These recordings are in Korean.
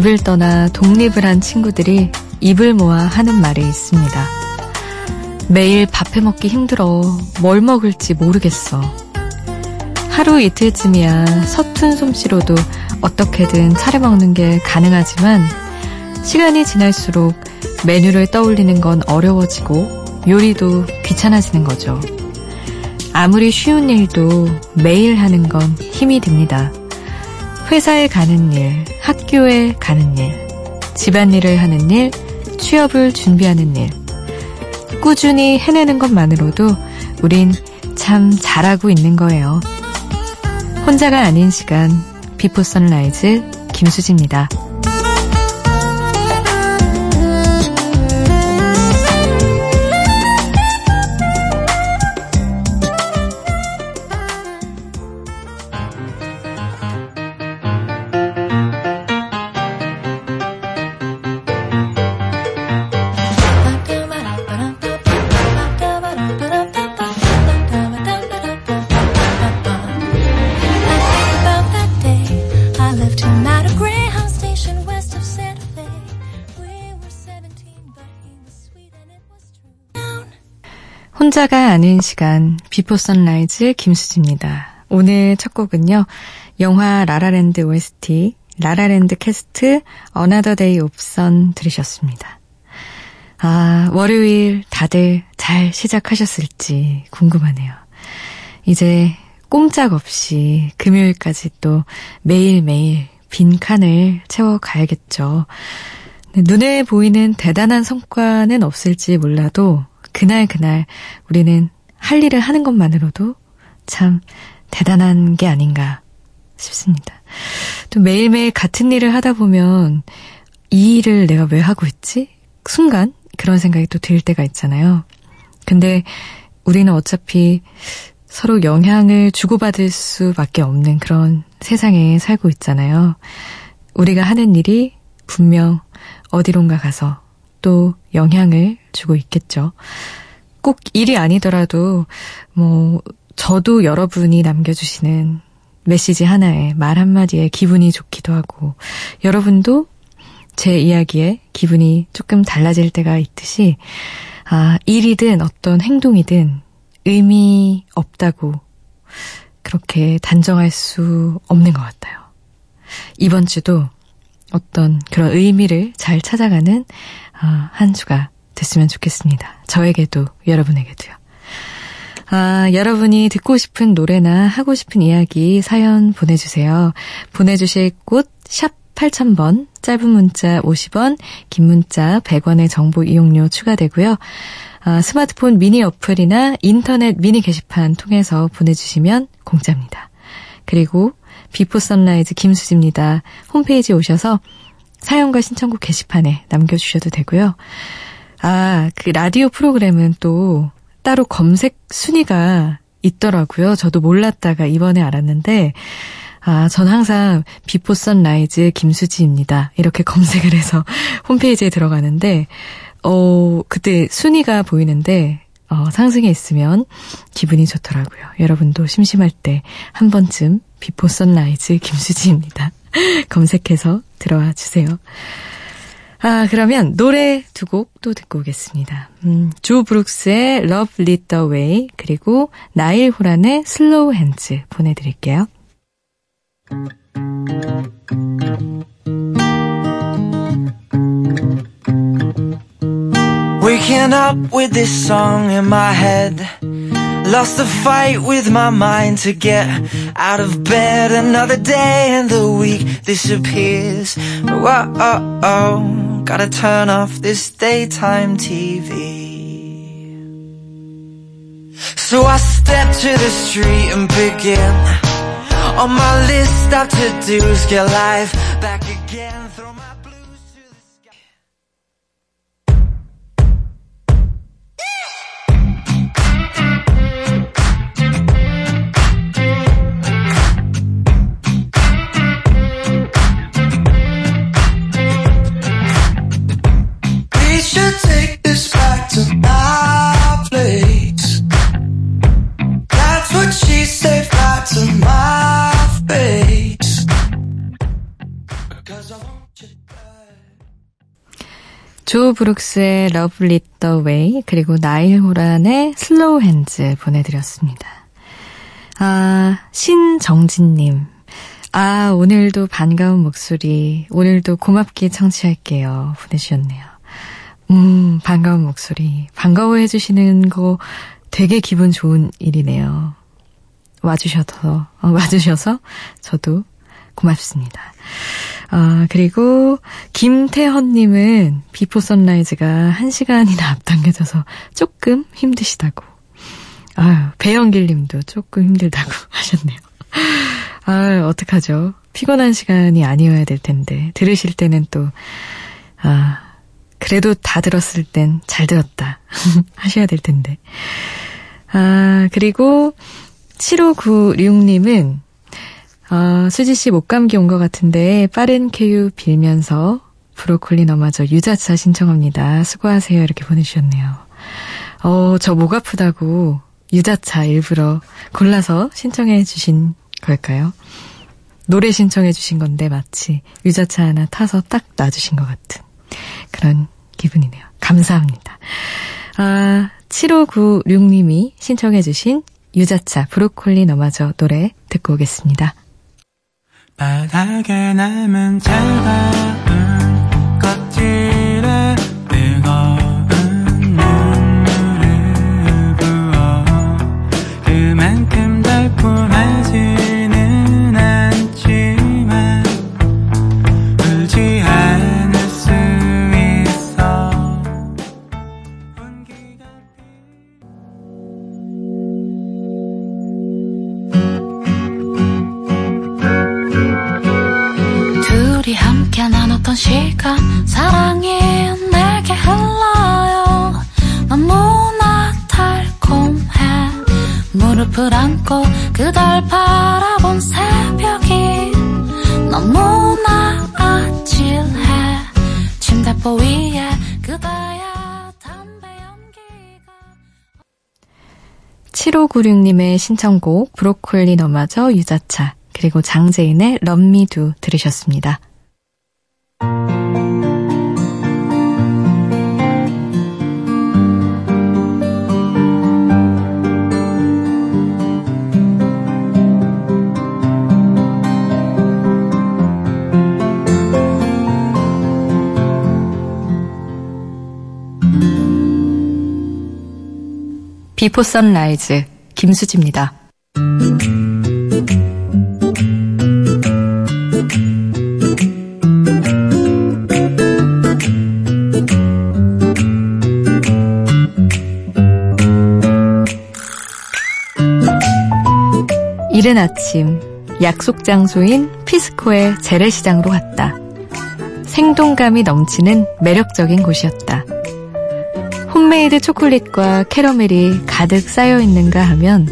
집을 떠나 독립을 한 친구들이 입을 모아 하는 말이 있습니다. 매일 밥해 먹기 힘들어. 뭘 먹을지 모르겠어. 하루 이틀쯤이야 서툰 솜씨로도 어떻게든 차려 먹는 게 가능하지만 시간이 지날수록 메뉴를 떠올리는 건 어려워지고 요리도 귀찮아지는 거죠. 아무리 쉬운 일도 매일 하는 건 힘이 듭니다. 회사에 가는 일, 학교에 가는 일, 집안일을 하는 일, 취업을 준비하는 일. 꾸준히 해내는 것만으로도 우린 참 잘하고 있는 거예요. 혼자가 아닌 시간, 비포 선라이즈 김수지입니다. 혼자가 아닌 시간 비포 선라이즈 김수지입니다. 오늘 첫 곡은요. 영화 라라랜드 OST La La Land Cast Another Day of Sun 들으셨습니다. 아, 월요일 다들 잘 시작하셨을지 궁금하네요. 이제 꼼짝없이 금요일까지 또 매일매일 빈 칸을 채워가야겠죠. 눈에 보이는 대단한 성과는 없을지 몰라도 그날 그날 우리는 할 일을 하는 것만으로도 참 대단한 게 아닌가 싶습니다. 또 매일매일 같은 일을 하다 보면 이 일을 내가 왜 하고 있지? 순간 그런 생각이 또 들 때가 있잖아요. 근데 우리는 어차피 서로 영향을 주고받을 수밖에 없는 그런 세상에 살고 있잖아요. 우리가 하는 일이 분명 어디론가 가서 또 영향을 주고 있겠죠. 꼭 일이 아니더라도 뭐 저도 여러분이 남겨주시는 메시지 하나에 말 한마디에 기분이 좋기도 하고 여러분도 제 이야기에 기분이 조금 달라질 때가 있듯이 아, 일이든 어떤 행동이든 의미 없다고 그렇게 단정할 수 없는 것 같아요. 이번 주도 어떤 그런 의미를 잘 찾아가는 아, 한 주가 됐으면 좋겠습니다. 저에게도 여러분에게도요. 아, 여러분이 듣고 싶은 노래나 하고 싶은 이야기 사연 보내주세요. 보내주실 곳 샵 8000번, 짧은 문자 50원, 긴 문자 100원의 정보 이용료 추가되고요. 아, 스마트폰 미니 어플이나 인터넷 미니 게시판 통해서 보내주시면 공짜입니다. 그리고 비포 선라이즈 김수지입니다. 홈페이지 오셔서 사연과 신청곡 게시판에 남겨주셔도 되고요. 아, 그 라디오 프로그램은 또 따로 검색 순위가 있더라고요. 저도 몰랐다가 이번에 알았는데, 아, 전 항상 비포 선라이즈 김수지입니다. 이렇게 검색을 해서 홈페이지에 들어가는데, 어, 그때 순위가 보이는데, 어, 상승해 있으면 기분이 좋더라고요. 여러분도 심심할 때 한 번쯤 비포 선라이즈 김수지입니다. 검색해서 들어와 주세요. 아, 그러면 노래 두 곡 또 듣고 오겠습니다. 음, 조 브룩스의 Love Lit the Way 그리고 나일 호란의 Slow Hands 보내드릴게요. Lost the fight with my mind to get out of bed. Another day and the week disappears. Whoa, oh, oh, gotta turn off this daytime TV So I step to the street and begin. On my list of to-dos, get life back again 조 브룩스의 Love Lit the Way 그리고 나일 호란의 Slow Hands 보내드렸습니다. 아 신정진님 아 오늘도 반가운 목소리 오늘도 고맙게 청취할게요 보내주셨네요. 음 반가운 목소리 반가워해 주시는 거 되게 기분 좋은 일이네요. 와주셔서 어, 와주셔서 저도 고맙습니다. 아, 그리고 김태헌님은 비포 선라이즈가 한 시간이나 앞당겨져서 조금 힘드시다고. 아유, 배영길 님도 조금 힘들다고 하셨네요. 아, 어떡하죠? 피곤한 시간이 아니어야 될 텐데 들으실 때는 또 아, 그래도 다 들었을 땐 잘 들었다 하셔야 될 텐데. 아, 그리고 7596님은 어, 수지 씨 목감기 온 것 같은데 빠른 쾌유 빌면서 브로콜리 너마저 유자차 신청합니다. 수고하세요. 이렇게 보내주셨네요. 어, 저 목 아프다고 유자차 일부러 골라서 신청해 주신 걸까요? 노래 신청해 주신 건데 마치 유자차 하나 타서 딱 놔주신 것 같은 그런 기분이네요. 감사합니다. 아, 7596님이 신청해 주신 유자차 브로콜리 너마저 노래 듣고 오겠습니다. 바닥에 남은 차가 나눴던 시간 사랑이 내게 흘러요. 너무나 달콤해. 무릎을 안고 그댈 바라본 새벽이 너무나 아찔해. 침대포 위에 그대의 담배 연기가 7596님의 신청곡 브로콜리 너마저 유자차 그리고 장재인의 럼미두 들으셨습니다. 비포 선라이즈 김수지입니다. 이른 아침 약속 장소인 피스코의 재래시장으로 갔다. 생동감이 넘치는 매력적인 곳이었다. 홈메이드 초콜릿과 캐러멜이 가득 쌓여 있는가 하면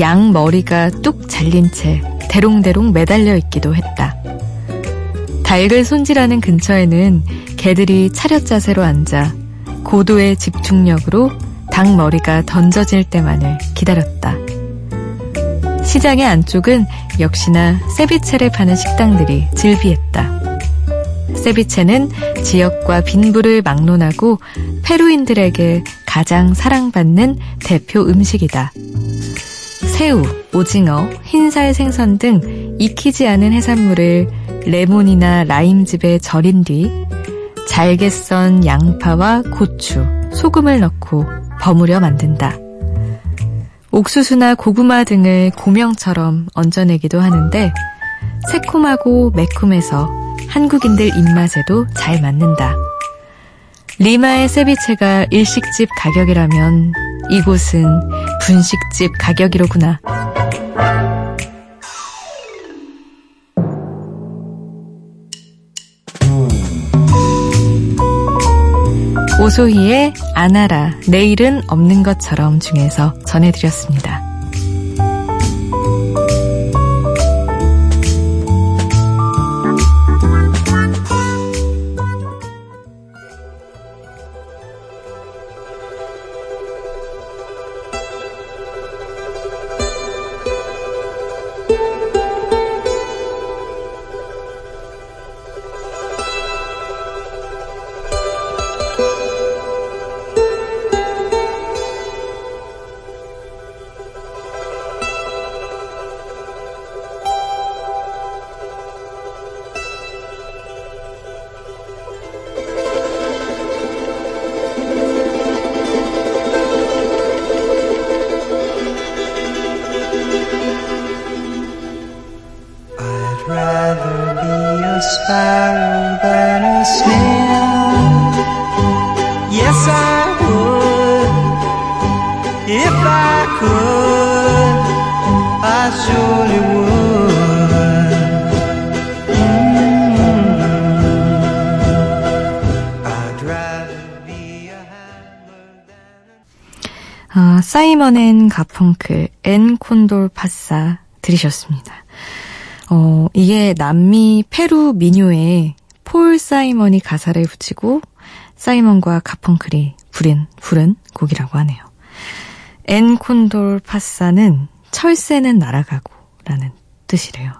양 머리가 뚝 잘린 채 대롱대롱 매달려 있기도 했다. 닭을 손질하는 근처에는 개들이 차렷 자세로 앉아 고도의 집중력으로 닭 머리가 던져질 때만을 기다렸다. 시장의 안쪽은 역시나 세비체를 파는 식당들이 즐비했다. 세비체는 지역과 빈부를 막론하고 페루인들에게 가장 사랑받는 대표 음식이다. 새우, 오징어, 흰살 생선 등 익히지 않은 해산물을 레몬이나 라임즙에 절인 뒤 잘게 썬 양파와 고추, 소금을 넣고 버무려 만든다. 옥수수나 고구마 등을 고명처럼 얹어내기도 하는데 새콤하고 매콤해서 한국인들 입맛에도 잘 맞는다. 리마의 세비체가 일식집 가격이라면 이곳은 분식집 가격이로구나. 오소희의 아나라 내일은 없는 것처럼 중에서 전해드렸습니다. 사이먼 앤 가펑클, El Condor Pasa 들으셨습니다. 어, 이게 남미 페루 민요에 폴 사이먼이 가사를 붙이고 사이먼과 가펑클이 부른, 부른 곡이라고 하네요. El Condor Pasa는 철새는 날아가고 라는 뜻이래요.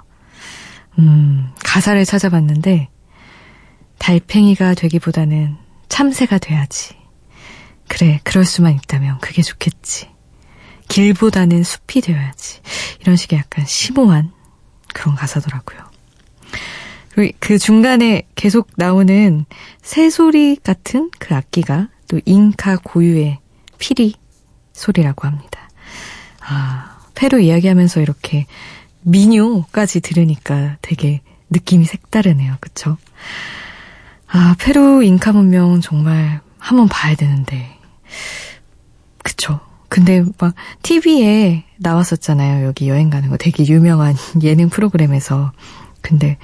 음, 가사를 찾아봤는데 달팽이가 되기보다는 참새가 돼야지. 그래, 그럴 수만 있다면 그게 좋겠지. 길보다는 숲이 되어야지. 이런 식의 약간 심오한 그런 가사더라고요. 그리고 그 중간에 계속 나오는 새소리 같은 그 악기가 또 잉카 고유의 피리 소리라고 합니다. 아, 페루 이야기하면서 이렇게 민요까지 들으니까 되게 느낌이 색다르네요. 그쵸? 아, 페루 잉카 문명 정말 한번 봐야 되는데. 그쵸. 근데 막 TV에 나왔었잖아요. 여기 여행 가는 거 되게 유명한 예능 프로그램에서. 근데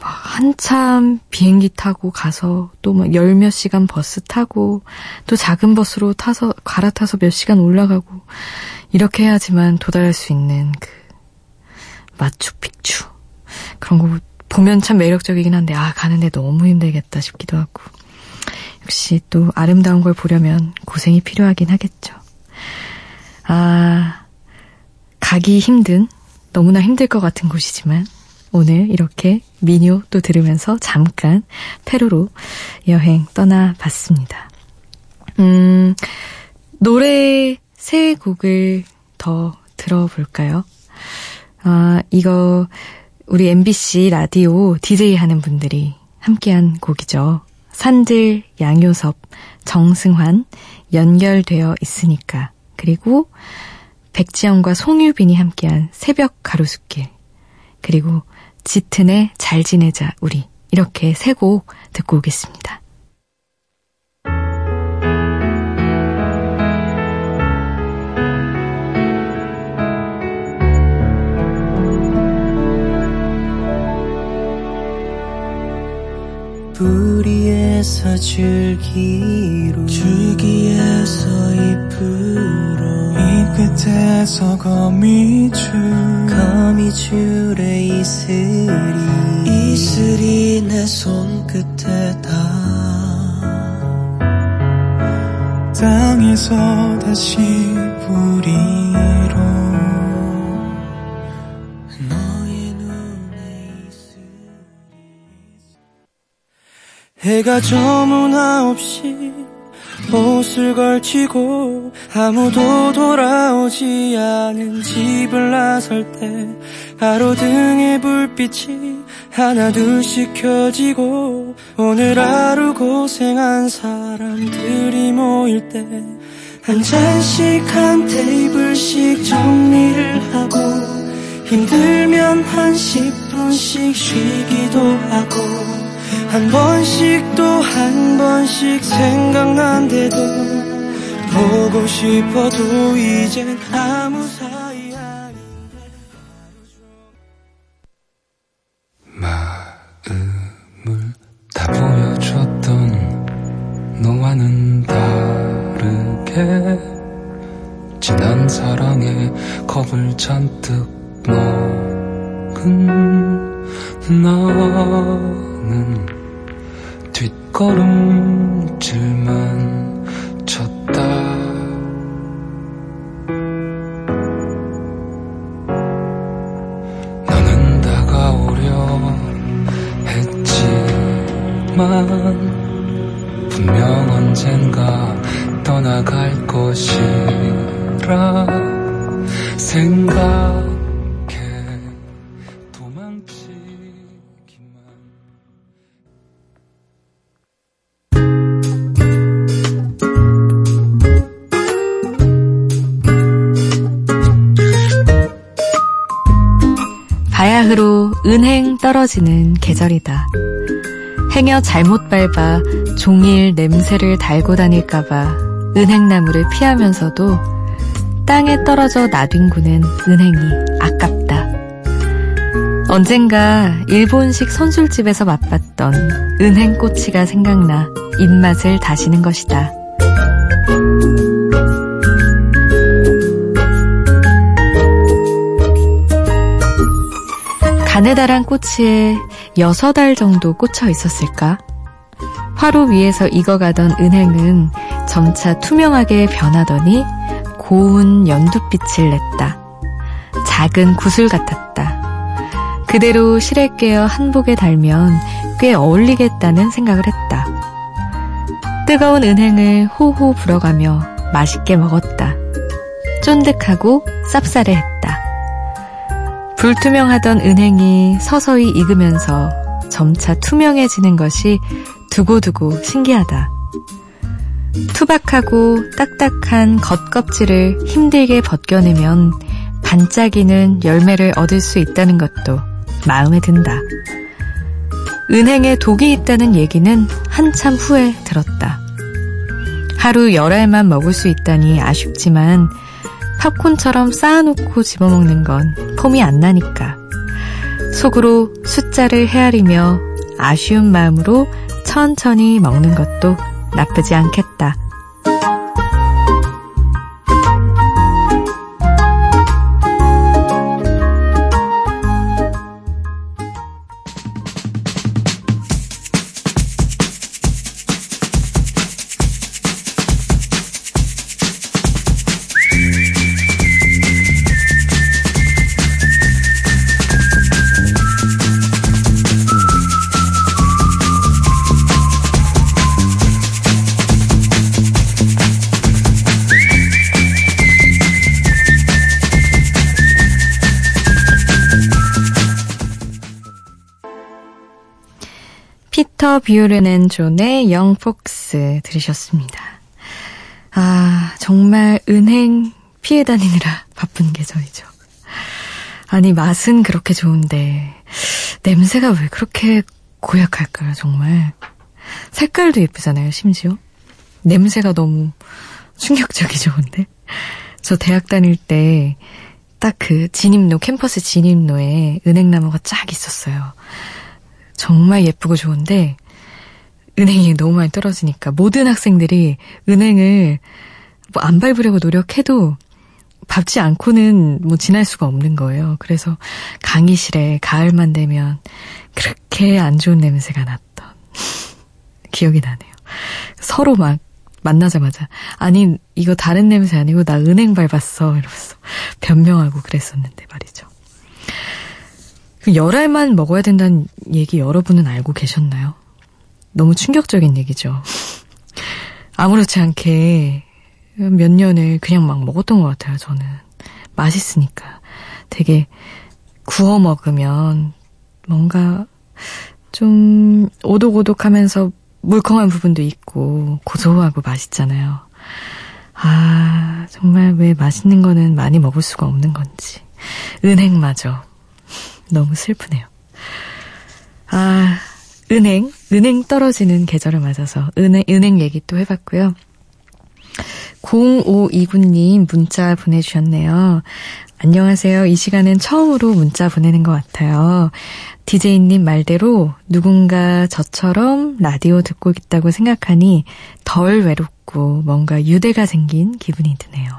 막 한참 비행기 타고 가서 또 막 열 몇 시간 버스 타고 또 작은 버스로 타서 갈아타서 몇 시간 올라가고 이렇게 해야지만 도달할 수 있는 그 마추픽추 그런 거 보면 참 매력적이긴 한데 아 가는데 너무 힘들겠다 싶기도 하고 역시 또 아름다운 걸 보려면 고생이 필요하긴 하겠죠. 아, 가기 힘든, 너무나 힘들 것 같은 곳이지만, 오늘 이렇게 미니오 또 들으면서 잠깐 페루로 여행 떠나봤습니다. 음, 노래 세 곡을 더 들어볼까요? 아, 이거 우리 MBC 라디오 DJ 하는 분들이 함께한 곡이죠. 산들, 양요섭, 정승환, 연결되어 있으니까. 그리고 백지영과 송유빈이 함께한 새벽 가로수길. 그리고 짙은의 잘 지내자 우리. 이렇게 세 곡 듣고 오겠습니다. 뿌리에서 줄기로 잎으로 잎 끝에서 거미줄 거미줄에 이슬이 이슬이 내 손끝에 닿아 땅에서 다시 뿌리로 너의 눈에 이슬이 해가 저문 아홉시 옷을 걸치고 아무도 돌아오지 않은 집을 나설 때 가로등의 불빛이 하나둘씩 켜지고 오늘 하루 고생한 사람들이 모일 때 한 잔씩 한 테이블씩 정리를 하고 힘들면 한 10분씩 쉬기도 하고 한 번씩 또 한 번씩 생각난대도 보고 싶어도 이젠 아무 사이 아닌데. 마음을 다 보여줬던 너와는 다르게 지난 사랑에 겁을 잔뜩 먹은 나는 뒷걸음질만 떨어지는 계절이다. 행여 잘못 밟아 종일 냄새를 달고 다닐까봐 은행나무를 피하면서도 땅에 떨어져 나뒹구는 은행이 아깝다. 언젠가 일본식 선술집에서 맛봤던 은행꼬치가 생각나 입맛을 다시는 것이다. 가느다란 꼬치에 여섯 알 정도 꽂혀 있었을까? 화로 위에서 익어가던 은행은 점차 투명하게 변하더니 고운 연두빛을 냈다. 작은 구슬 같았다. 그대로 실에 깨어 한복에 달면 꽤 어울리겠다는 생각을 했다. 뜨거운 은행을 호호 불어가며 맛있게 먹었다. 쫀득하고 쌉싸래했다. 불투명하던 은행이 서서히 익으면서 점차 투명해지는 것이 두고두고 신기하다. 투박하고 딱딱한 겉껍질을 힘들게 벗겨내면 반짝이는 열매를 얻을 수 있다는 것도 마음에 든다. 은행에 독이 있다는 얘기는 한참 후에 들었다. 하루 열 알만 먹을 수 있다니 아쉽지만 팝콘처럼 쌓아놓고 집어먹는 건 폼이 안 나니까. 속으로 숫자를 헤아리며 아쉬운 마음으로 천천히 먹는 것도 나쁘지 않겠다. 피터 앤 존의 Young Folks 들으셨습니다. 아, 정말 은행 피해 다니느라 바쁜 계절이죠. 아니, 맛은 그렇게 좋은데, 냄새가 왜 그렇게 고약할까요, 정말. 색깔도 예쁘잖아요, 심지어. 냄새가 너무 충격적이죠, 근데. 저 대학 다닐 때, 딱 그 진입로, 캠퍼스 진입로에 은행나무가 쫙 있었어요. 정말 예쁘고 좋은데 은행이 너무 많이 떨어지니까 모든 학생들이 은행을 뭐 안 밟으려고 노력해도 밟지 않고는 뭐 지날 수가 없는 거예요. 그래서 강의실에 가을만 되면 그렇게 안 좋은 냄새가 났던 기억이 나네요. 서로 막 만나자마자 아니 이거 다른 냄새 아니고 나 은행 밟았어 이러면서 변명하고 그랬었는데 말이죠. 그 열알만 먹어야 된다는 얘기 여러분은 알고 계셨나요? 너무 충격적인 얘기죠. 아무렇지 않게 몇 년을 그냥 막 먹었던 것 같아요, 저는. 맛있으니까. 되게 구워 먹으면 뭔가 좀 오독오독 하면서 물컹한 부분도 있고 고소하고 맛있잖아요. 아, 정말 왜 맛있는 거는 많이 먹을 수가 없는 건지. 은행마저 너무 슬프네요. 아, 은행, 은행 떨어지는 계절을 맞아서 은행, 은행 얘기 또 해봤고요. 0529님 문자 보내주셨네요. 안녕하세요. 이 시간은 처음으로 문자 보내는 것 같아요. 디제이님 말대로 누군가 저처럼 라디오 듣고 있다고 생각하니 덜 외롭고 뭔가 유대가 생긴 기분이 드네요.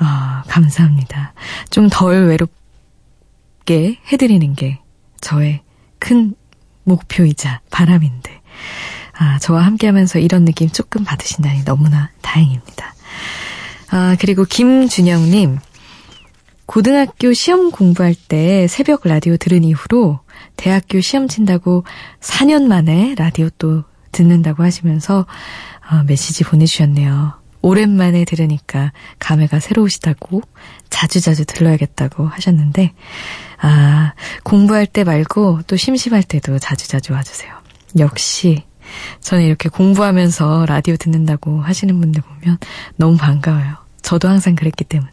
아, 감사합니다. 좀 덜 외롭 게 해드리는 게 저의 큰 목표이자 바람인데, 아, 저와 함께 하면서 이런 느낌 조금 받으신다니 너무나 다행입니다. 아, 그리고 김준영님, 고등학교 시험 공부할 때 새벽 라디오 들은 이후로 대학교 시험 친다고 4년 만에 라디오 또 듣는다고 하시면서 어, 메시지 보내주셨네요. 오랜만에 들으니까 감회가 새로우시다고 자주자주 들러야겠다고 하셨는데 아 공부할 때 말고 또 심심할 때도 자주자주 와주세요. 역시 저는 이렇게 공부하면서 라디오 듣는다고 하시는 분들 보면 너무 반가워요. 저도 항상 그랬기 때문에.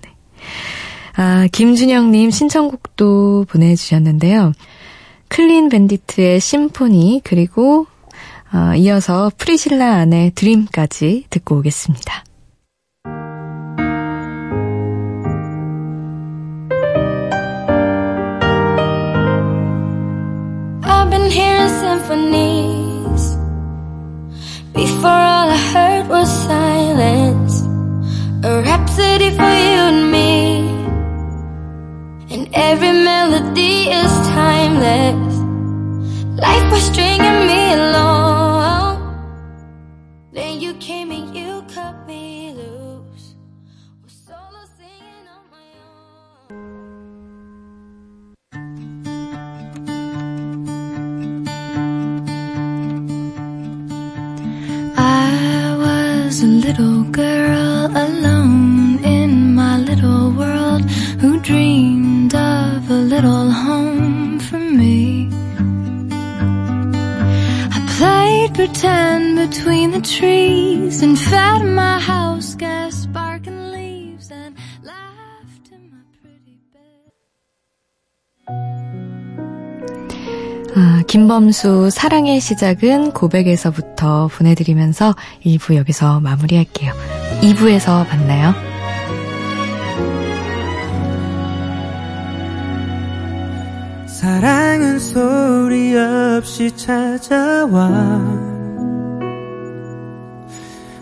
아, 김준영님 신청곡도 보내주셨는데요. 클린 밴디트의 심포니, 그리고, 어, 이어서 프리실라 안의 드림까지 듣고 오겠습니다. Symphonies. Before all I heard was silence. A rhapsody for you and me. And every melody is timeless. Life was stringing me along. Little girl alone in my little world who dreamed of a little home for me. I played pretend between the trees and fed my house gas 김범수 사랑의 시작은 고백에서부터 보내드리면서 1부 여기서 마무리할게요. 2부에서 만나요. 사랑은 소리 없이 찾아와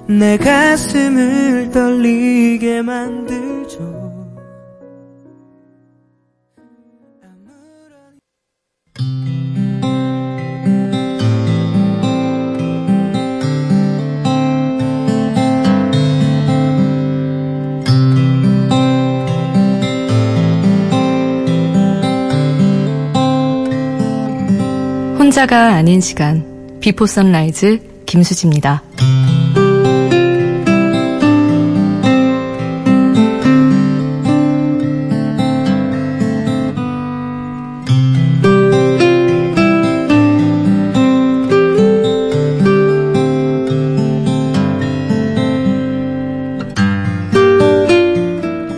내 가슴을 떨리게 만들죠 혼자가 아닌 시간 비포 선라이즈 김수지입니다.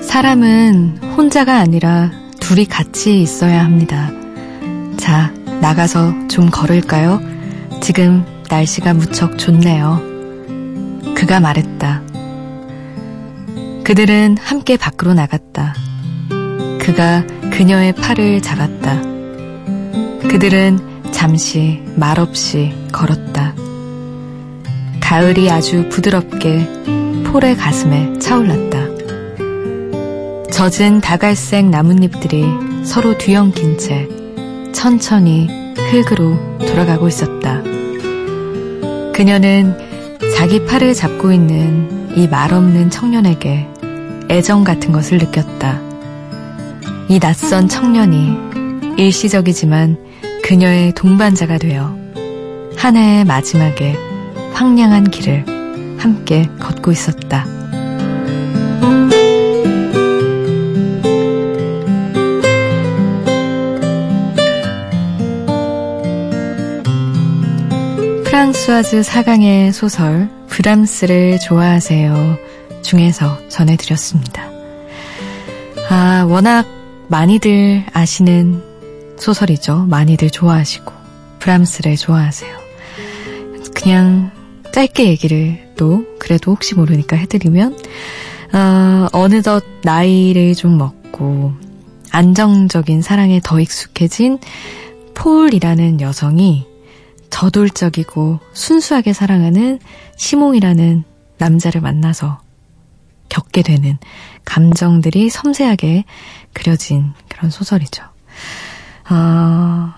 사람은 혼자가 아니라 둘이 같이 있어야 합니다. 자, 나가서 좀 걸을까요? 지금 날씨가 무척 좋네요. 그가 말했다. 그들은 함께 밖으로 나갔다. 그가 그녀의 팔을 잡았다. 그들은 잠시 말없이 걸었다. 가을이 아주 부드럽게 폴의 가슴에 차올랐다. 젖은 다갈색 나뭇잎들이 서로 뒤엉킨 채 천천히 흙으로 돌아가고 있었다. 그녀는 자기 팔을 잡고 있는 이 말없는 청년에게 애정 같은 것을 느꼈다. 이 낯선 청년이 일시적이지만 그녀의 동반자가 되어 한 해의 마지막에 황량한 길을 함께 걷고 있었다. 프랑 스와즈 사강의 소설 브람스를 좋아하세요 중에서 전해드렸습니다. 아, 워낙 많이들 아시는 소설이죠. 많이들 좋아하시고 브람스를 좋아하세요. 그냥 짧게 얘기를 또 그래도 혹시 모르니까 해드리면 어, 어느덧 나이를 좀 먹고 안정적인 사랑에 더 익숙해진 폴이라는 여성이 저돌적이고 순수하게 사랑하는 시몽이라는 남자를 만나서 겪게 되는 감정들이 섬세하게 그려진 그런 소설이죠. 어,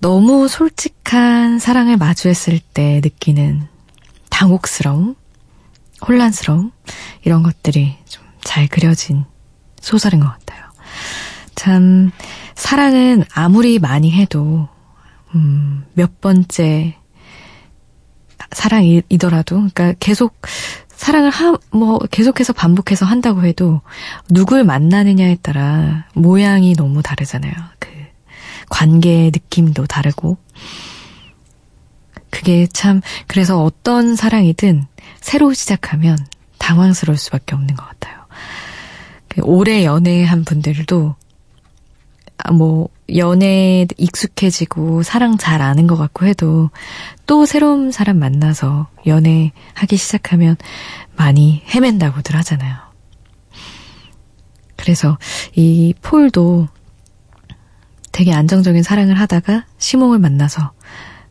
너무 솔직한 사랑을 마주했을 때 느끼는 당혹스러움, 혼란스러움, 이런 것들이 좀 잘 그려진 소설인 것 같아요. 참, 사랑은 아무리 많이 해도 음, 몇 번째 사랑이더라도, 그러니까 계속 사랑을 하, 뭐, 계속해서 반복해서 한다고 해도 누굴 만나느냐에 따라 모양이 너무 다르잖아요. 그, 관계의 느낌도 다르고. 그게 참, 그래서 어떤 사랑이든 새로 시작하면 당황스러울 수밖에 없는 것 같아요. 그 오래 연애한 분들도 아, 뭐 연애에 익숙해지고 사랑 잘 아는 것 같고 해도 또 새로운 사람 만나서 연애하기 시작하면 많이 헤맨다고들 하잖아요. 그래서 이 폴도 되게 안정적인 사랑을 하다가 시몽을 만나서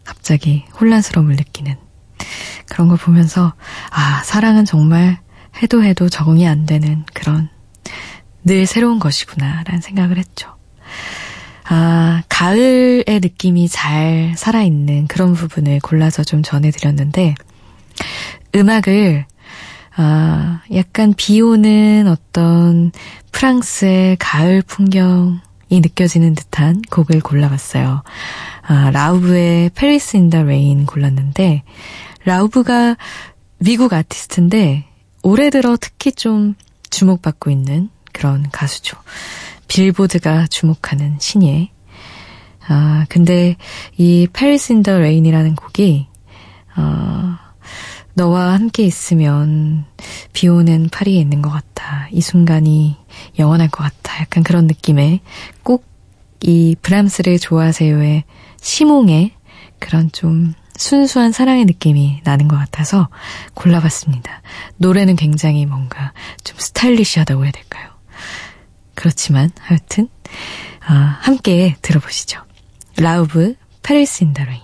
갑자기 혼란스러움을 느끼는 그런 걸 보면서 아, 사랑은 정말 해도 해도 적응이 안 되는 그런 늘 새로운 것이구나라는 생각을 했죠. 아, 가을의 느낌이 잘 살아있는 그런 부분을 골라서 좀 전해드렸는데, 음악을, 아, 약간 비 오는 어떤 프랑스의 가을 풍경이 느껴지는 듯한 곡을 골라봤어요. 아, 라우브의 Paris in the Rain 골랐는데, 라우브가 미국 아티스트인데, 올해 들어 특히 좀 주목받고 있는 그런 가수죠. 빌보드가 주목하는 신예. 아, 근데 이 in the Rain이라는 곡이, 어, 너와 함께 있으면 비 오는 파리에 있는 것 같아. 이 순간이 영원할 것 같아. 약간 그런 느낌의 곡이 브람스를 좋아하세요의 시몽의 그런 좀 순수한 사랑의 느낌이 나는 것 같아서 골라봤습니다. 노래는 굉장히 뭔가 좀 스타일리시하다고 해야 될까요? 그렇지만 하여튼 아, 함께 들어보시죠. 라우브 Paris in the Rain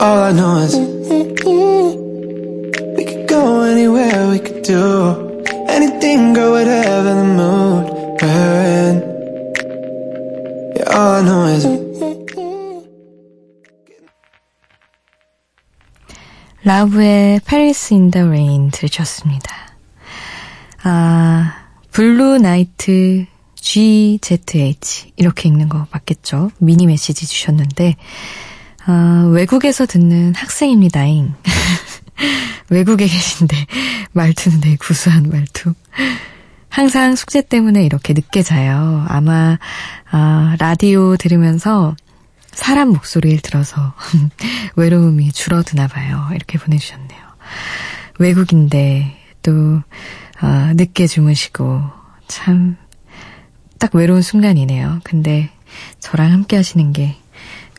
All I know is we could go anywhere, we could do anything, girl, whatever the mood 라우브의 페리스 인더 레인 들으셨습니다. 아, 블루 나이트 GZH 이렇게 읽는 거 맞겠죠? 미니 메시지 주셨는데 아, 외국에서 듣는 학생입니다잉. 외국에 계신데 말투는 되게 구수한 말투. 항상 숙제 때문에 이렇게 늦게 자요. 아마 아, 라디오 들으면서 사람 목소리를 들어서 외로움이 줄어드나 봐요. 이렇게 보내주셨네요. 외국인데 또 아, 늦게 주무시고 참 딱 외로운 순간이네요. 근데 저랑 함께 하시는 게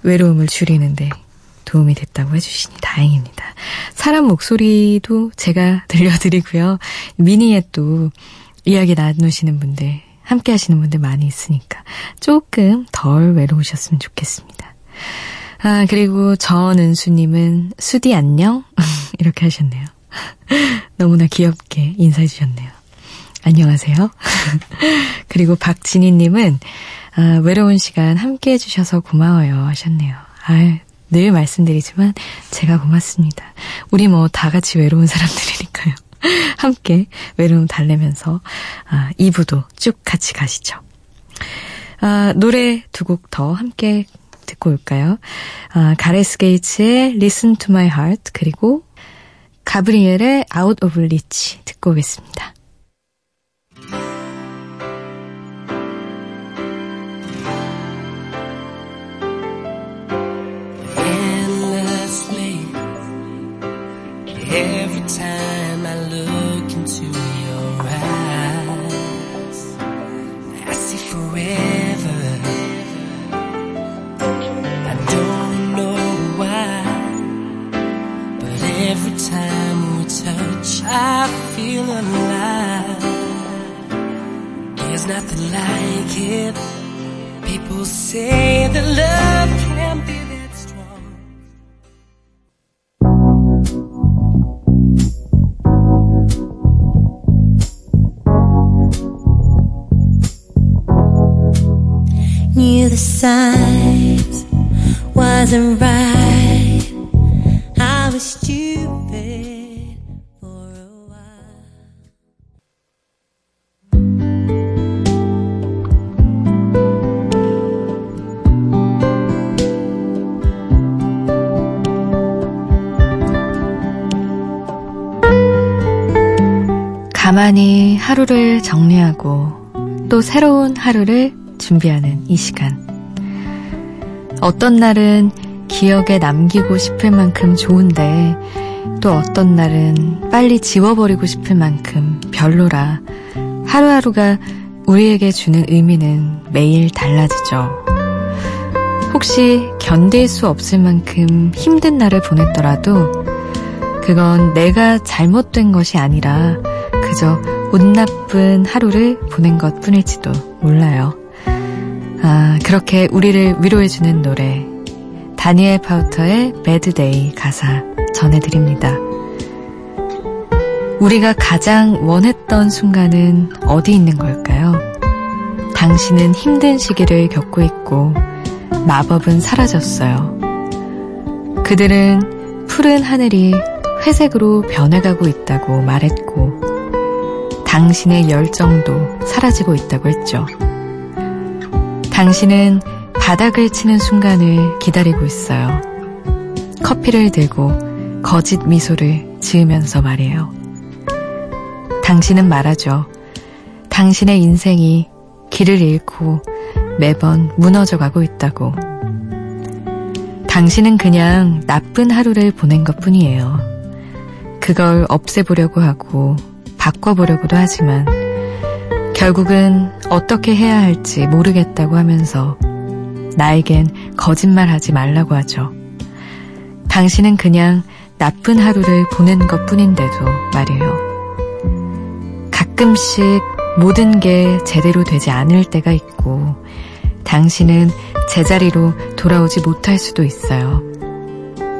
외로움을 줄이는데 도움이 됐다고 해주시니 다행입니다. 사람 목소리도 제가 들려드리고요. 미니에 또 이야기 나누시는 분들, 함께 하시는 분들 많이 있으니까 조금 덜 외로우셨으면 좋겠습니다. 아, 그리고 전은수님은 수디 안녕? 이렇게 하셨네요. 너무나 귀엽게 인사해 주셨네요. 안녕하세요. 그리고 박진희님은 아, 외로운 시간 함께 해주셔서 고마워요 하셨네요. 아, 늘 말씀드리지만 제가 고맙습니다. 우리 뭐 다 같이 외로운 사람들이니까요. 함께 외로움 달래면서 아, 2부도 쭉 같이 가시죠. 아, 노래 두 곡 더 함께 듣고 올까요? 아, 가레스 게이츠의 Listen to My Heart 그리고 가브리엘의 Out of Reach 듣고 오겠습니다. I feel alive. There's nothing like it. People say that love can't be that strong. Knew the signs wasn't right. 가만히 하루를 정리하고 또 새로운 하루를 준비하는 이 시간. 어떤 날은 기억에 남기고 싶을 만큼 좋은데 또 어떤 날은 빨리 지워버리고 싶을 만큼 별로라 하루하루가 우리에게 주는 의미는 매일 달라지죠. 혹시 견딜 수 없을 만큼 힘든 날을 보냈더라도 그건 내가 잘못된 것이 아니라 그저 운 나쁜 하루를 보낸 것 뿐일지도 몰라요. 아, 그렇게 우리를 위로해주는 노래. 다니엘 파우터의 배드데이 가사 전해드립니다. 우리가 가장 원했던 순간은 어디 있는 걸까요? 당신은 힘든 시기를 겪고 있고 마법은 사라졌어요. 그들은 푸른 하늘이 회색으로 변해가고 있다고 말했고 당신의 열정도 사라지고 있다고 했죠. 당신은 바닥을 치는 순간을 기다리고 있어요. 커피를 들고 거짓 미소를 지으면서 말해요. 당신은 말하죠. 당신의 인생이 길을 잃고 매번 무너져 가고 있다고. 당신은 그냥 나쁜 하루를 보낸 것 뿐이에요. 그걸 없애보려고 하고 바꿔보려고도 하지만 결국은 어떻게 해야 할지 모르겠다고 하면서 나에겐 거짓말하지 말라고 하죠. 당신은 그냥 나쁜 하루를 보낸 것 뿐인데도 말이에요. 가끔씩 모든 게 제대로 되지 않을 때가 있고 당신은 제자리로 돌아오지 못할 수도 있어요.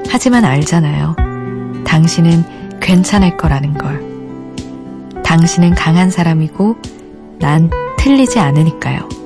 하지만 알잖아요. 당신은 괜찮을 거라는 걸. 당신은 강한 사람이고 난 틀리지 않으니까요.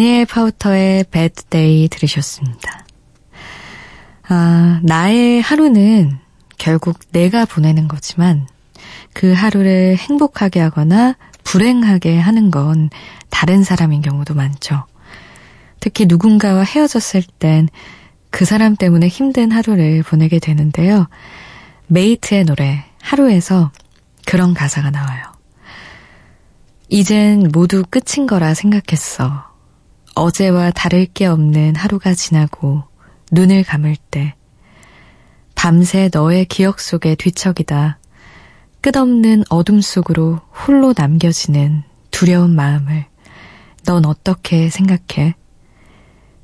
다니엘 파우터의 Bad Day 들으셨습니다. 아, 나의 하루는 결국 내가 보내는 거지만 그 하루를 행복하게 하거나 불행하게 하는 건 다른 사람인 경우도 많죠. 특히 누군가와 헤어졌을 땐 그 사람 때문에 힘든 하루를 보내게 되는데요. 메이트의 노래 하루에서 그런 가사가 나와요. 이젠 모두 끝인 거라 생각했어. 어제와 다를 게 없는 하루가 지나고 눈을 감을 때 밤새 너의 기억 속에 뒤척이다 끝없는 어둠 속으로 홀로 남겨지는 두려운 마음을 넌 어떻게 생각해?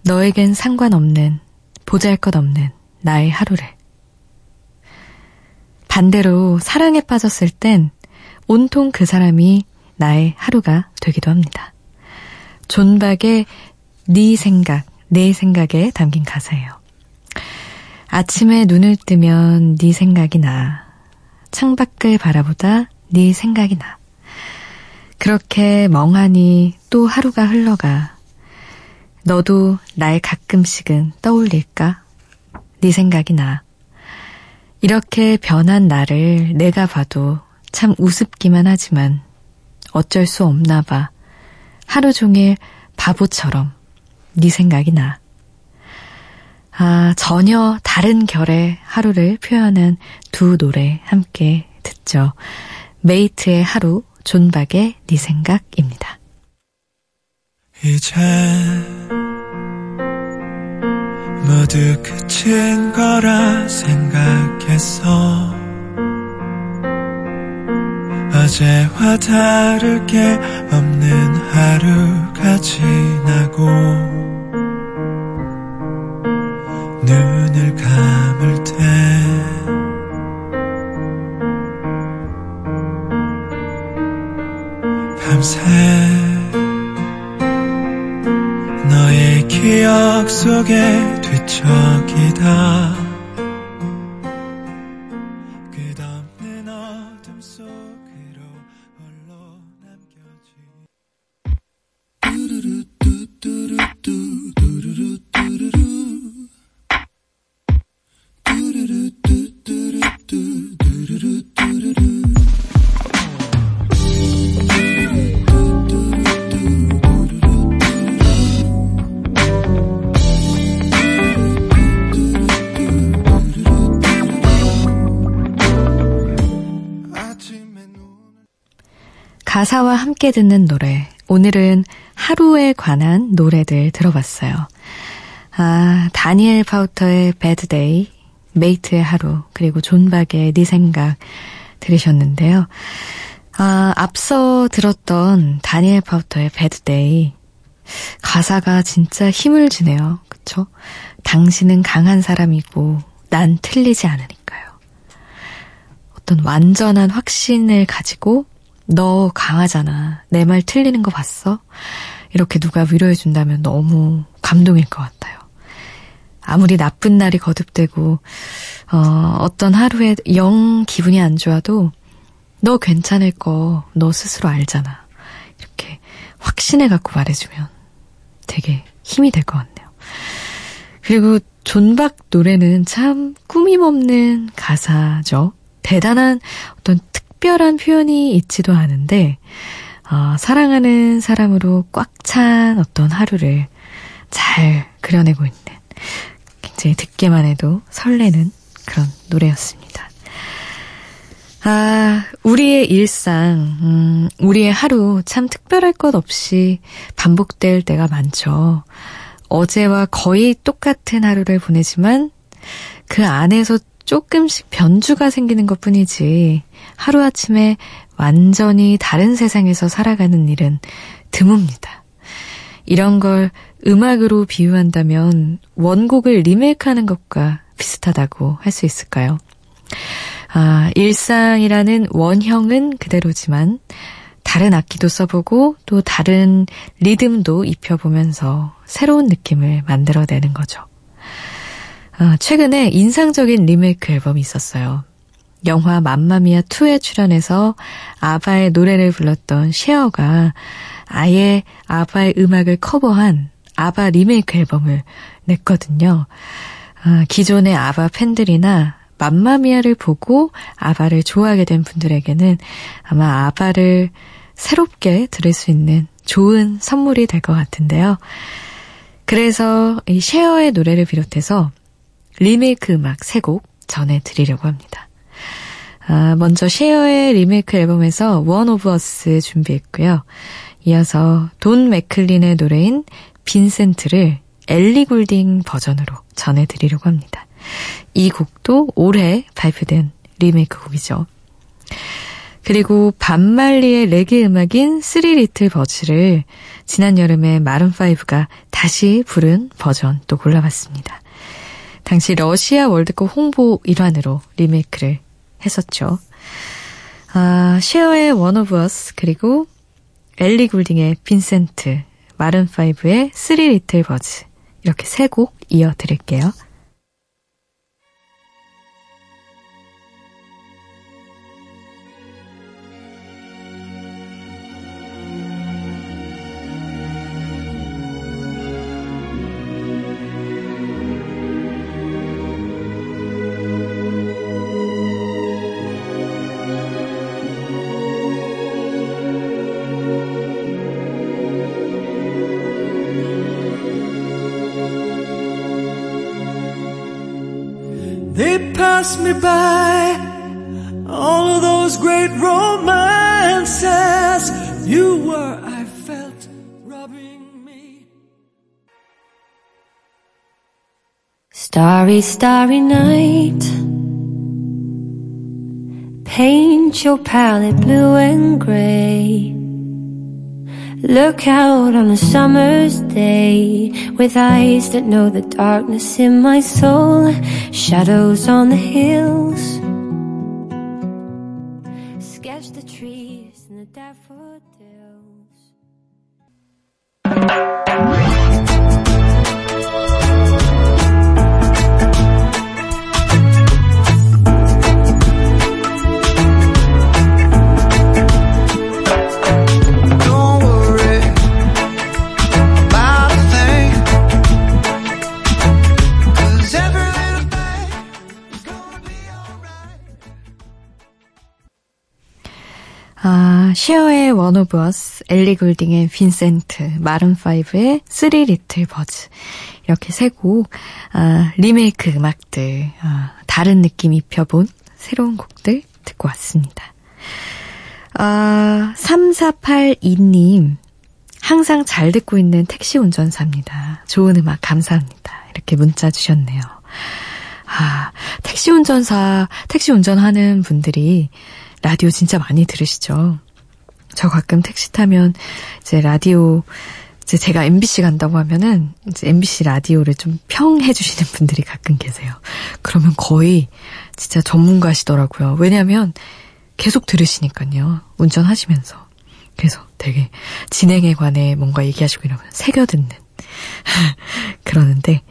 너에겐 상관없는 보잘 것 없는 나의 하루를. 반대로 사랑에 빠졌을 땐 온통 그 사람이 나의 하루가 되기도 합니다. 존박의 네 생각, 내 생각에 담긴 가사예요. 아침에 눈을 뜨면 네 생각이 나. 창밖을 바라보다 네 생각이 나. 그렇게 멍하니 또 하루가 흘러가. 너도 날 가끔씩은 떠올릴까? 네 생각이 나. 이렇게 변한 나를 내가 봐도 참 우습기만 하지만 어쩔 수 없나 봐. 하루 종일 바보처럼 네 생각이 나. 아, 전혀 다른 결의 하루를 표현한 두 노래 함께 듣죠. 메이트의 하루, 존박의 네 생각입니다. 이제 모두 끝인 거라 생각했어. 어제와 다를 게 없는 하루가 지나고 눈을 감을 때 밤새 너의 기억 속에 함께 듣는 노래. 오늘은 하루에 관한 노래들 들어봤어요. 아, 다니엘 파우터의 Bad Day, 메이트의 하루, 그리고 존박의 네 생각 들으셨는데요. 아, 앞서 들었던 다니엘 파우터의 Bad Day. 가사가 진짜 힘을 주네요. 그쵸? 당신은 강한 사람이고, 난 틀리지 않으니까요. 어떤 완전한 확신을 가지고 너 강하잖아. 내 말 틀리는 거 봤어? 이렇게 누가 위로해준다면 너무 감동일 것 같아요. 아무리 나쁜 날이 거듭되고, 어, 어떤 하루에 영 기분이 안 좋아도 너 괜찮을 거 너 스스로 알잖아. 이렇게 확신해 갖고 말해주면 되게 힘이 될 것 같네요. 그리고 존박 노래는 참 꾸밈 없는 가사죠. 대단한 어떤 특 별한 표현이 있지도 않은데, 어, 사랑하는 사람으로 꽉 찬 어떤 하루를 잘 그려내고 있는 굉장히 듣기만 해도 설레는 그런 노래였습니다. 아, 우리의 일상, 음, 우리의 하루 참 특별할 것 없이 반복될 때가 많죠. 어제와 거의 똑같은 하루를 보내지만 그 안에서 조금씩 변주가 생기는 것 뿐이지 하루아침에 완전히 다른 세상에서 살아가는 일은 드뭅니다. 이런 걸 음악으로 비유한다면 원곡을 리메이크하는 것과 비슷하다고 할 수 있을까요? 아, 일상이라는 원형은 그대로지만 다른 악기도 써보고 또 다른 리듬도 입혀보면서 새로운 느낌을 만들어내는 거죠. 아, 최근에 인상적인 리메이크 앨범이 있었어요. 영화 맘마미아 2에 출연해서 아바의 노래를 불렀던 셰어가 아예 아바의 음악을 커버한 아바 리메이크 앨범을 냈거든요. 아, 기존의 아바 팬들이나 맘마미아를 보고 아바를 좋아하게 된 분들에게는 아마 아바를 새롭게 들을 수 있는 좋은 선물이 될 것 같은데요. 그래서 이 셰어의 노래를 비롯해서 리메이크 음악 3곡 전해드리려고 합니다. 아, 먼저 셰어의 리메이크 앨범에서 One of Us 준비했고요. 이어서 돈 맥클린의 노래인 빈센트를 엘리 굴딩 버전으로 전해드리려고 합니다. 이 곡도 올해 발표된 리메이크 곡이죠. 그리고 밥 말리의 레게 음악인 Three Little Birds를 지난 여름에 마룬5가 다시 부른 버전 또 골라봤습니다. 당시 러시아 월드컵 홍보 일환으로 리메이크를 했었죠. 아, 쉐어의 One of Us 그리고 엘리 굴딩의 빈센트, 마룬5의 Three Little Birds 이렇게 세 곡 이어 드릴게요. Starry, starry night. Paint your palette blue and gray. Look out on a summer's day with eyes that know the darkness in my soul. Shadows on the hills. 쉐어의 One of Us, 엘리 골딩의 빈센트, 마룬5의 Three Little Birds. 이렇게 세 곡, 아, 리메이크 음악들, 아, 다른 느낌 입혀본 새로운 곡들 듣고 왔습니다. 아, 3482님, 항상 잘 듣고 있는 택시 운전사입니다. 좋은 음악 감사합니다. 이렇게 문자 주셨네요. 아, 택시 운전사, 택시 운전하는 분들이 라디오 진짜 많이 들으시죠? 저 가끔 택시 타면 이제 라디오 이제 제가 MBC 간다고 하면은 이제 MBC 라디오를 좀 평해 주시는 분들이 가끔 계세요. 그러면 거의 진짜 전문가시더라고요. 왜냐하면 계속 들으시니까요. 운전하시면서. 그래서 되게 진행에 관해 뭔가 얘기하시고 이러면 새겨 듣는. 그러는데,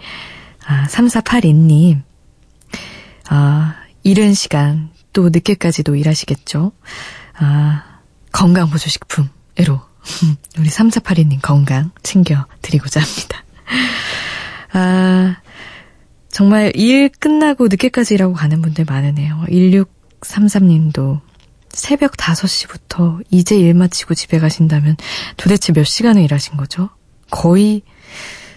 아, 3482님, 아, 이른 시간 또 늦게까지도 일하시겠죠. 아, 건강보조식품으로 우리 3482님 건강 챙겨드리고자 합니다. 아, 정말 일 끝나고 늦게까지 일하고 가는 분들 많으네요. 1633님도 새벽 5시부터 이제 일 마치고 집에 가신다면 도대체 몇 시간을 일하신 거죠? 거의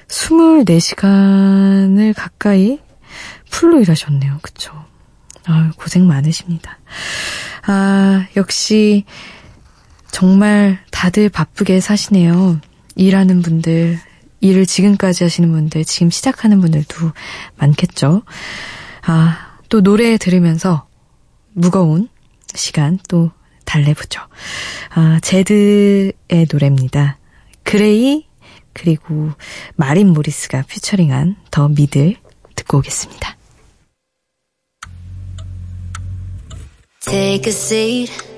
24시간을 가까이 풀로 일하셨네요. 그쵸? 아 고생 많으십니다. 아, 역시 정말 다들 바쁘게 사시네요. 일하는 분들, 일을 지금까지 하시는 분들, 지금 시작하는 분들도 많겠죠. 아, 또 노래 들으면서 무거운 시간 또 달래보죠. 아, 제드의 노래입니다. 그레이, 그리고 마린 모리스가 피처링한 더 미들 듣고 오겠습니다. Take a seat